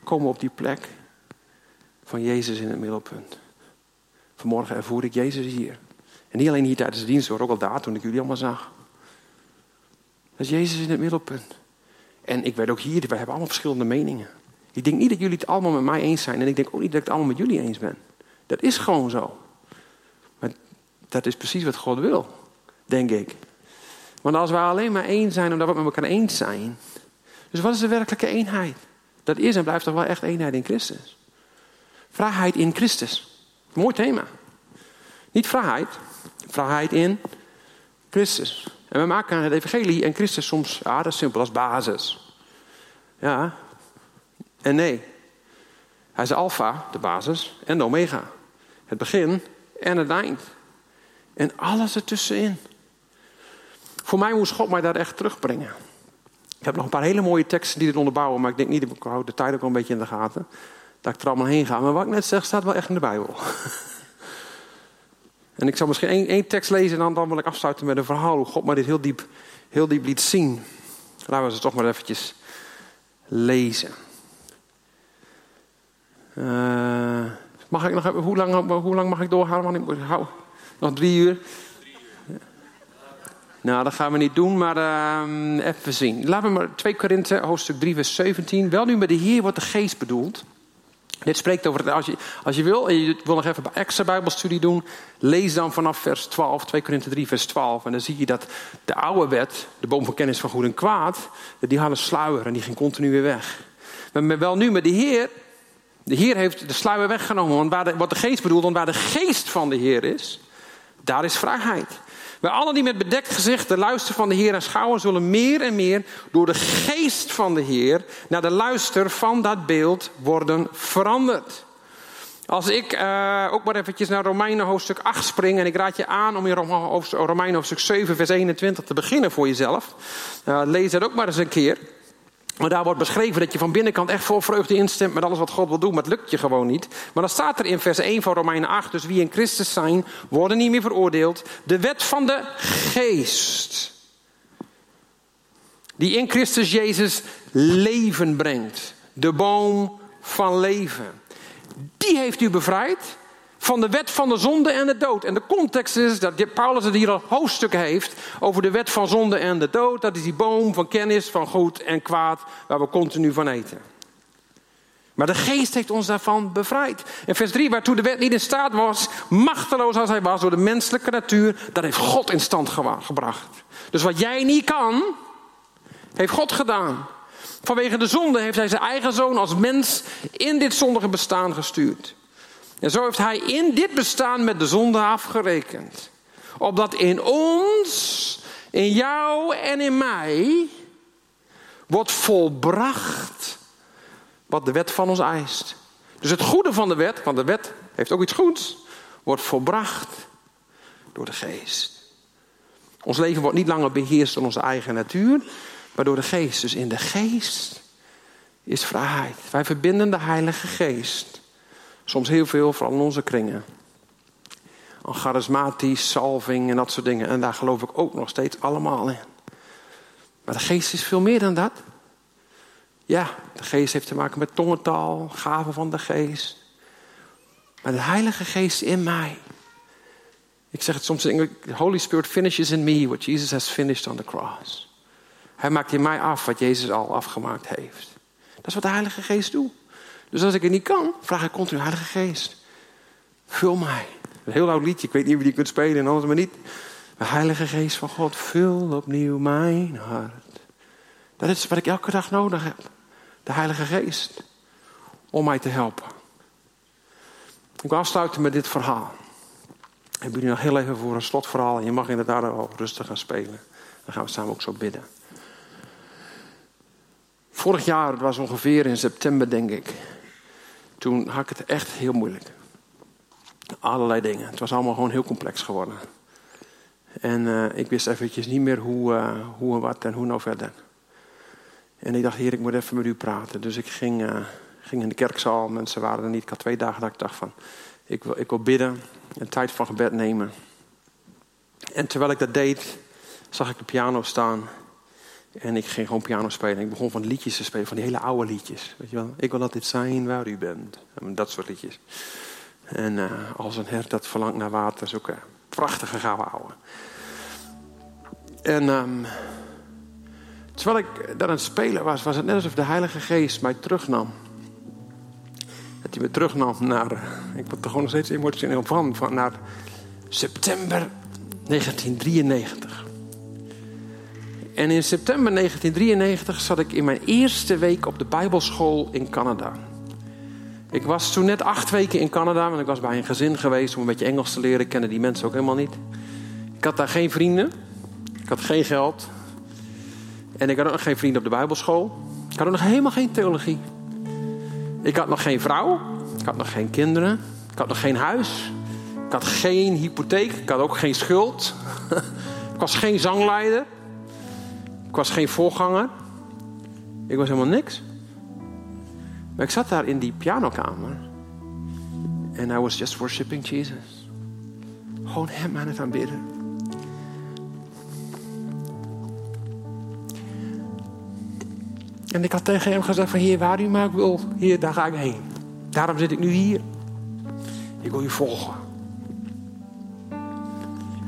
komen op die plek van Jezus in het middelpunt. Vanmorgen ervoer ik Jezus hier. En niet alleen hier tijdens de dienst, hoor, ook al daar toen ik jullie allemaal zag. Dat is Jezus in het middelpunt. En ik weet ook hier, we hebben allemaal verschillende meningen. Ik denk niet dat jullie het allemaal met mij eens zijn. En ik denk ook niet dat ik het allemaal met jullie eens ben. Dat is gewoon zo. Maar dat is precies wat God wil, denk ik. Want als we alleen maar één zijn omdat we het met elkaar eens zijn. Dus wat is de werkelijke eenheid? Dat is en blijft toch wel echt eenheid in Christus. Vrijheid in Christus. Mooi thema. Niet vrijheid, vrijheid in Christus. En we maken het evangelie en Christus soms, ja, dat is simpel als basis. Ja, en nee. Hij is alfa, de basis, en de omega. Het begin en het eind. En alles ertussenin. Voor mij moest God mij daar echt terugbrengen. Ik heb nog een paar hele mooie teksten die dit onderbouwen, maar ik denk niet, ik hou de tijd ook wel een beetje in de gaten, dat ik er allemaal heen ga. Maar wat ik net zeg, staat wel echt in de Bijbel. en ik zal misschien één, één tekst lezen en dan, dan wil ik afsluiten met een verhaal hoe God mij dit heel diep, heel diep liet zien. Laten we ze toch maar eventjes lezen. Uh, mag ik nog, hoe, lang, hoe lang mag ik doorhalen? Nog drie uur. Nou, dat gaan we niet doen, maar uh, even zien. Laten we maar 2 Korinthe, hoofdstuk 3, vers 17. Wel nu met de Heer wordt de geest bedoeld. Dit spreekt over, als je, als je wil en je wil nog even extra bijbelstudie doen... lees dan vanaf vers 12, 2 Korinthe 3, vers 12. En dan zie je dat de oude wet, de boom van kennis van goed en kwaad... die had een sluier en die ging continu weer weg. Maar wel nu met de Heer... De Heer heeft de sluier weggenomen. Want waar de, wat de geest bedoelt, want waar de geest van de Heer is... daar is vrijheid. Wij allen die met bedekt gezicht de luister van de Heer aanschouwen, zullen meer en meer door de geest van de Heer naar de luister van dat beeld worden veranderd. Als ik uh, ook maar eventjes naar Romeinen hoofdstuk 8 spring en ik raad je aan om in Romeinen hoofdstuk 7 vers 21 te beginnen voor jezelf. Uh, lees dat ook maar eens een keer. Maar daar wordt beschreven dat je van binnenkant echt vol vreugde instemt met alles wat God wil doen. Maar het lukt je gewoon niet. Maar dan staat er in vers 1 van Romeinen 8. Dus wie in Christus zijn, worden niet meer veroordeeld. De wet van de geest. Die in Christus Jezus leven brengt. De boom van leven. Die heeft u bevrijd van de wet van de zonde en de dood. En de context is dat Paulus het hier al hoofdstukken heeft over de wet van zonde en de dood. Dat is die boom van kennis van goed en kwaad waar we continu van eten. Maar de geest heeft ons daarvan bevrijd. In vers 3, waartoe de wet niet in staat was, machteloos als hij was door de menselijke natuur, dat heeft God in stand gebracht. Dus wat jij niet kan, heeft God gedaan. Vanwege de zonde heeft hij zijn eigen zoon als mens in dit zondige bestaan gestuurd. En zo heeft hij in dit bestaan met de zonde afgerekend. Opdat in ons, in jou en in mij wordt volbracht wat de wet van ons eist. Dus het goede van de wet, want de wet heeft ook iets goeds, wordt volbracht door de geest. Ons leven wordt niet langer beheerst door onze eigen natuur, maar door de geest. Dus in de geest is vrijheid. Wij verbinden de Heilige Geest Soms heel veel, vooral in onze kringen. Een charismatisch, salving en dat soort dingen. En daar geloof ik ook nog steeds allemaal in. Maar de geest is veel meer dan dat. Ja, de geest heeft te maken met tongentaal, gaven van de geest. Maar de Heilige Geest in mij. Ik zeg het soms in Engels: The Holy Spirit finishes in me what Jesus has finished on the cross. Hij maakt in mij af wat Jezus al afgemaakt heeft. Dat is wat de Heilige Geest doet. Dus als ik het niet kan, vraag ik continu, Heilige Geest, vul mij. Een heel oud liedje, ik weet niet wie die kunt spelen en anders maar niet. De Heilige Geest van God, vul opnieuw mijn hart. Dat is wat ik elke dag nodig heb. De Heilige Geest. Om mij te helpen. Ik wil afsluiten met dit verhaal. Ik heb jullie nog heel even voor een slotverhaal. En je mag inderdaad al rustig gaan spelen. Dan gaan we samen ook zo bidden. Vorig jaar, het was ongeveer in september denk ik toen had ik het echt heel moeilijk. Allerlei dingen. Het was allemaal gewoon heel complex geworden. En uh, ik wist eventjes niet meer hoe, uh, hoe en wat en hoe nou verder. En ik dacht, heer, ik moet even met u praten. Dus ik ging, uh, ging in de kerkzaal. Mensen waren er niet. Ik had twee dagen dat ik dacht van... Ik wil, ik wil bidden. Een tijd van gebed nemen. En terwijl ik dat deed, zag ik de piano staan. En ik ging gewoon piano spelen. Ik begon van liedjes te spelen, van die hele oude liedjes. Weet je wel? Ik wil dat dit zijn waar u bent. Dat soort liedjes. En uh, als een hert dat verlangt naar water. is ook een prachtige gouden oude. En um, Terwijl ik daar aan het spelen was, was het net alsof de Heilige Geest mij terugnam. Dat hij me terugnam naar, ik word er gewoon nog steeds emotioneel van, van naar september 1993. En in september 1993 zat ik in mijn eerste week op de Bijbelschool in Canada. Ik was toen net acht weken in Canada, want ik was bij een gezin geweest om een beetje Engels te leren. Ik kende die mensen ook helemaal niet. Ik had daar geen vrienden. Ik had geen geld. En ik had ook nog geen vrienden op de Bijbelschool. Ik had ook nog helemaal geen theologie. Ik had nog geen vrouw. Ik had nog geen kinderen. Ik had nog geen huis. Ik had geen hypotheek. Ik had ook geen schuld. ik was geen zangleider. Ik was geen voorganger. Ik was helemaal niks. Maar ik zat daar in die pianokamer. En I was just worshiping Jesus. Gewoon hem aan het aanbidden. En ik had tegen hem gezegd van Heer, waar u maar wil, hier, daar ga ik heen. Daarom zit ik nu hier. Ik wil u volgen.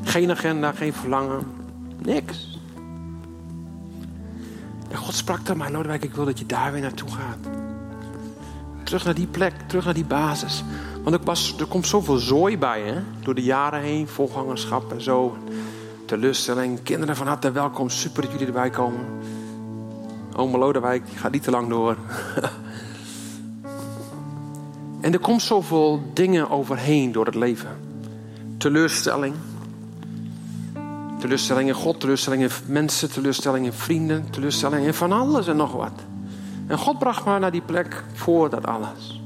Geen agenda, geen verlangen. Niks. En God sprak tot mij, Lodewijk, ik wil dat je daar weer naartoe gaat. Terug naar die plek, terug naar die basis. Want er, was, er komt zoveel zooi bij, hè? Door de jaren heen, volgangerschap en zo. Teleurstelling, kinderen van harte welkom, super dat jullie erbij komen. Oma Lodewijk, gaat niet te lang door. en er komt zoveel dingen overheen door het leven. Teleurstelling. Teleurstelling in God, teleurstelling in mensen, teleurstelling in vrienden, teleurstelling in van alles en nog wat. En God bracht me naar die plek voor dat alles.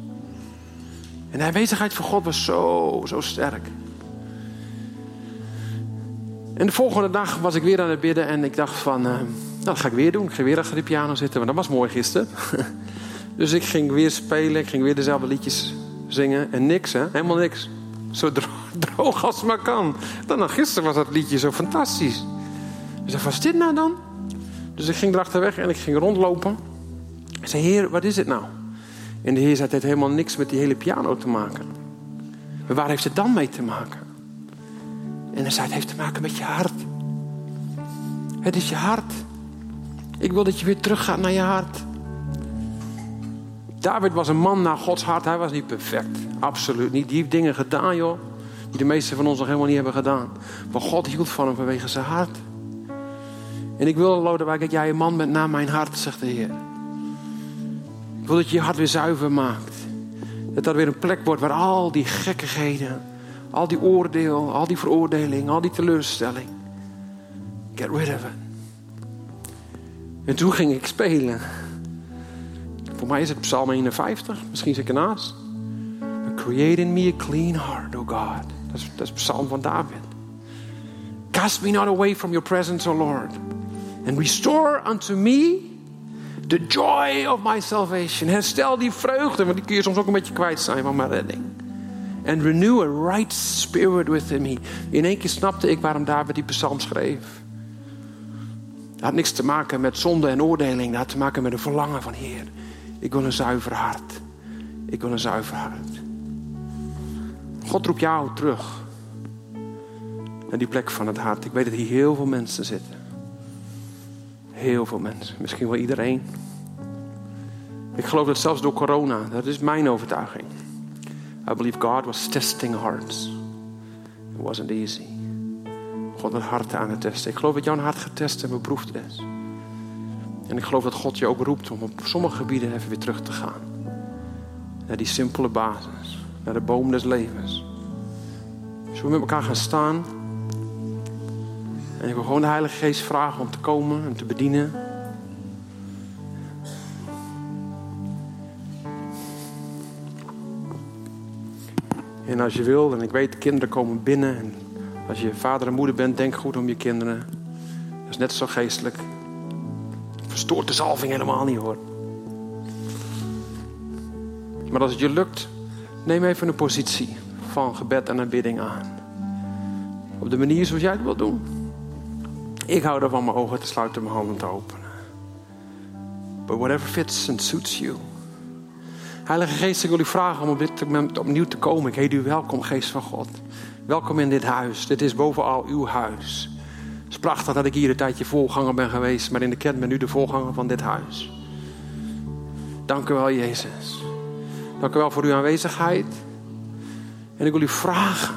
En de aanwezigheid van God was zo, zo sterk. En de volgende dag was ik weer aan het bidden en ik dacht van, uh, dat ga ik weer doen. Ik ga weer achter de piano zitten, want dat was mooi gisteren. dus ik ging weer spelen, ik ging weer dezelfde liedjes zingen en niks, hè? helemaal niks. Zo droog als maar kan. Dan gisteren was dat liedje zo fantastisch. Ik zei, wat is dit nou dan? Dus ik ging erachterweg en ik ging rondlopen. Ik zei, heer, wat is dit nou? En de heer zei, het heeft helemaal niks met die hele piano te maken. Maar waar heeft het dan mee te maken? En hij zei, het heeft te maken met je hart. Het is je hart. Ik wil dat je weer teruggaat naar je hart. David was een man naar Gods hart. Hij was niet perfect. Absoluut niet. Die heeft dingen gedaan, joh. Die de meesten van ons nog helemaal niet hebben gedaan. Maar God hield van hem vanwege zijn hart. En ik wil, Lodewijk, dat jij een man bent naar mijn hart, zegt de Heer. Ik wil dat je je hart weer zuiver maakt. Dat dat weer een plek wordt waar al die gekkigheden, al die oordeel, al die veroordeling, al die teleurstelling. Get rid of it. En toen ging ik spelen. Voor mij is het Psalm 51, misschien zit ik ernaast. Create in me a clean heart, oh God. Dat is, Psalm van David. Cast me not away from your presence, O Lord. And restore unto me the joy of my salvation. Herstel die vreugde, want die kun je soms ook een beetje kwijt zijn van mijn redding. And renew a right spirit within me. In één keer snapte ik waarom David die psalm schreef. Dat had niks te maken met zonde en oordeling. Dat had te maken met een verlangen van Heer. Ik wil een zuiver hart. Ik wil een zuiver hart. God roept jou terug. Naar die plek van het hart. Ik weet dat hier heel veel mensen zitten. Heel veel mensen. Misschien wel iedereen. Ik geloof dat zelfs door corona. Dat is mijn overtuiging. I believe God was testing hearts. It wasn't easy. God het hart aan het testen. Ik geloof dat jouw hart getest en beproefd is. En ik geloof dat God je ook roept om op sommige gebieden even weer terug te gaan. Naar die simpele basis. Naar de boom des levens. Zullen we met elkaar gaan staan? En ik wil gewoon de Heilige Geest vragen om te komen en te bedienen. En als je wil, en ik weet, de kinderen komen binnen. En als je vader en moeder bent, denk goed om je kinderen. Dat is net zo geestelijk. Verstoort de zalving helemaal niet hoor. Maar als het je lukt, neem even een positie van gebed en aanbidding aan. Op de manier zoals jij het wilt doen. Ik hou ervan mijn ogen te sluiten, mijn handen te openen. But whatever fits and suits you. Heilige Geest, ik wil u vragen om op dit moment opnieuw te komen. Ik heet u welkom, Geest van God. Welkom in dit huis. Dit is bovenal uw huis. Het is prachtig dat ik hier een tijdje voorganger ben geweest, maar in de kerk ben nu de voorganger van dit huis. Dank u wel, Jezus. Dank u wel voor uw aanwezigheid. En ik wil u vragen,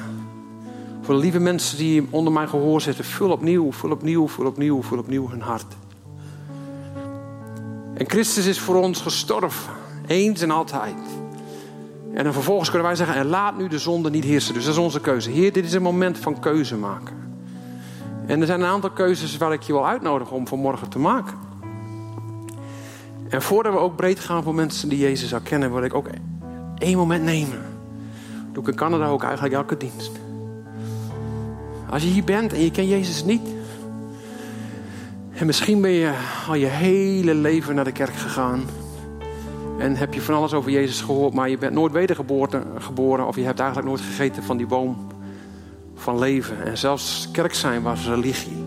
voor de lieve mensen die onder mijn gehoor zitten, vul opnieuw, vul opnieuw, vul opnieuw, vul opnieuw hun hart. En Christus is voor ons gestorven, eens en altijd. En dan vervolgens kunnen wij zeggen, en laat nu de zonde niet heersen. Dus dat is onze keuze. Heer, dit is een moment van keuze maken. En er zijn een aantal keuzes waar ik je wil uitnodigen om vanmorgen te maken. En voordat we ook breed gaan voor mensen die Jezus al kennen, wil ik ook één moment nemen. Dat doe ik in Canada ook eigenlijk elke dienst. Als je hier bent en je kent Jezus niet. En misschien ben je al je hele leven naar de kerk gegaan. En heb je van alles over Jezus gehoord, maar je bent nooit wedergeboren. Of je hebt eigenlijk nooit gegeten van die boom van leven. En zelfs kerk zijn was religie.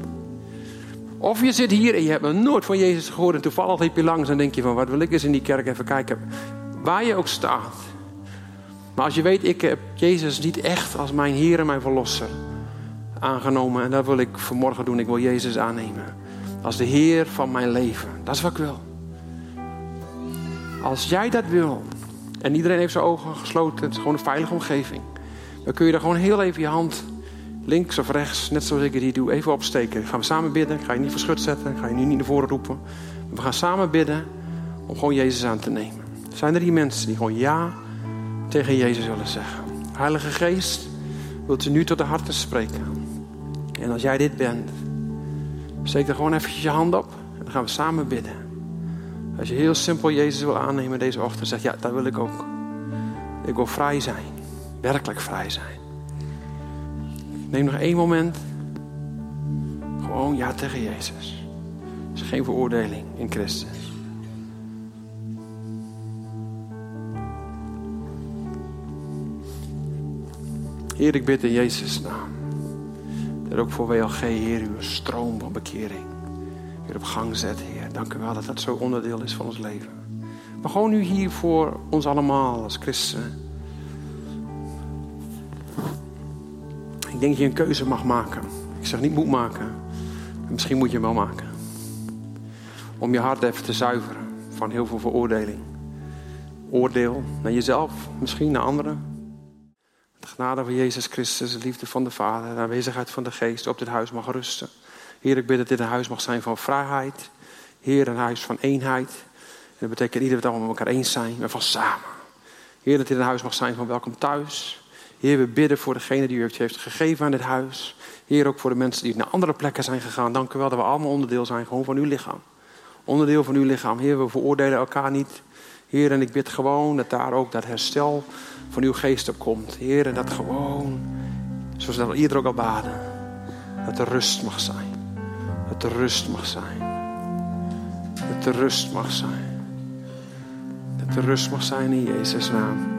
Of je zit hier en je hebt nooit van Jezus gehoord. En toevallig liep je langs en denk je van wat wil ik eens in die kerk even kijken. Waar je ook staat. Maar als je weet, ik heb Jezus niet echt als mijn Heer en mijn Verlosser aangenomen. En dat wil ik vanmorgen doen. Ik wil Jezus aannemen. Als de Heer van mijn leven. Dat is wat ik wil. Als jij dat wil. En iedereen heeft zijn ogen gesloten. Het is gewoon een veilige omgeving. Dan kun je er gewoon heel even je hand links of rechts, net zoals ik het hier doe, even opsteken. gaan we samen bidden. Ga je niet verschut zetten. Ga je nu niet naar voren roepen. We gaan samen bidden om gewoon Jezus aan te nemen. Zijn er die mensen die gewoon ja tegen Jezus willen zeggen? Heilige Geest, wilt u nu tot de harten spreken? En als jij dit bent, steek er gewoon eventjes je hand op. En dan gaan we samen bidden. Als je heel simpel Jezus wil aannemen deze ochtend, zeg ja, dat wil ik ook. Ik wil vrij zijn. Werkelijk vrij zijn. Neem nog één moment. Gewoon ja tegen Jezus. Er is geen veroordeling in Christus. Heer, ik bid in Jezus' naam. Dat ook voor WLG, Heer, uw stroom van bekering weer op gang zet, Heer. Dank u wel dat dat zo onderdeel is van ons leven. Maar gewoon nu hier voor ons allemaal als christenen. Denk dat je een keuze mag maken. Ik zeg niet moet maken. Misschien moet je hem wel maken. Om je hart even te zuiveren van heel veel veroordeling. Oordeel naar jezelf, misschien naar anderen. De genade van Jezus Christus, de liefde van de Vader, de aanwezigheid van de Geest op dit huis mag rusten. Heer, ik bid dat dit een huis mag zijn van vrijheid. Heer, een huis van eenheid. En dat betekent niet dat allemaal met elkaar eens zijn, maar van samen. Heer, dat dit een huis mag zijn van welkom thuis. Heer, we bidden voor degene die u heeft gegeven aan dit huis. Heer, ook voor de mensen die naar andere plekken zijn gegaan. Dank u wel dat we allemaal onderdeel zijn gewoon van uw lichaam. Onderdeel van uw lichaam. Heer, we veroordelen elkaar niet. Heer, en ik bid gewoon dat daar ook dat herstel van uw geest op komt. Heer, en dat gewoon, zoals dat ieder ook al baden, dat er rust mag zijn. Dat er rust mag zijn. Dat er rust mag zijn. Dat er rust mag zijn in Jezus' naam.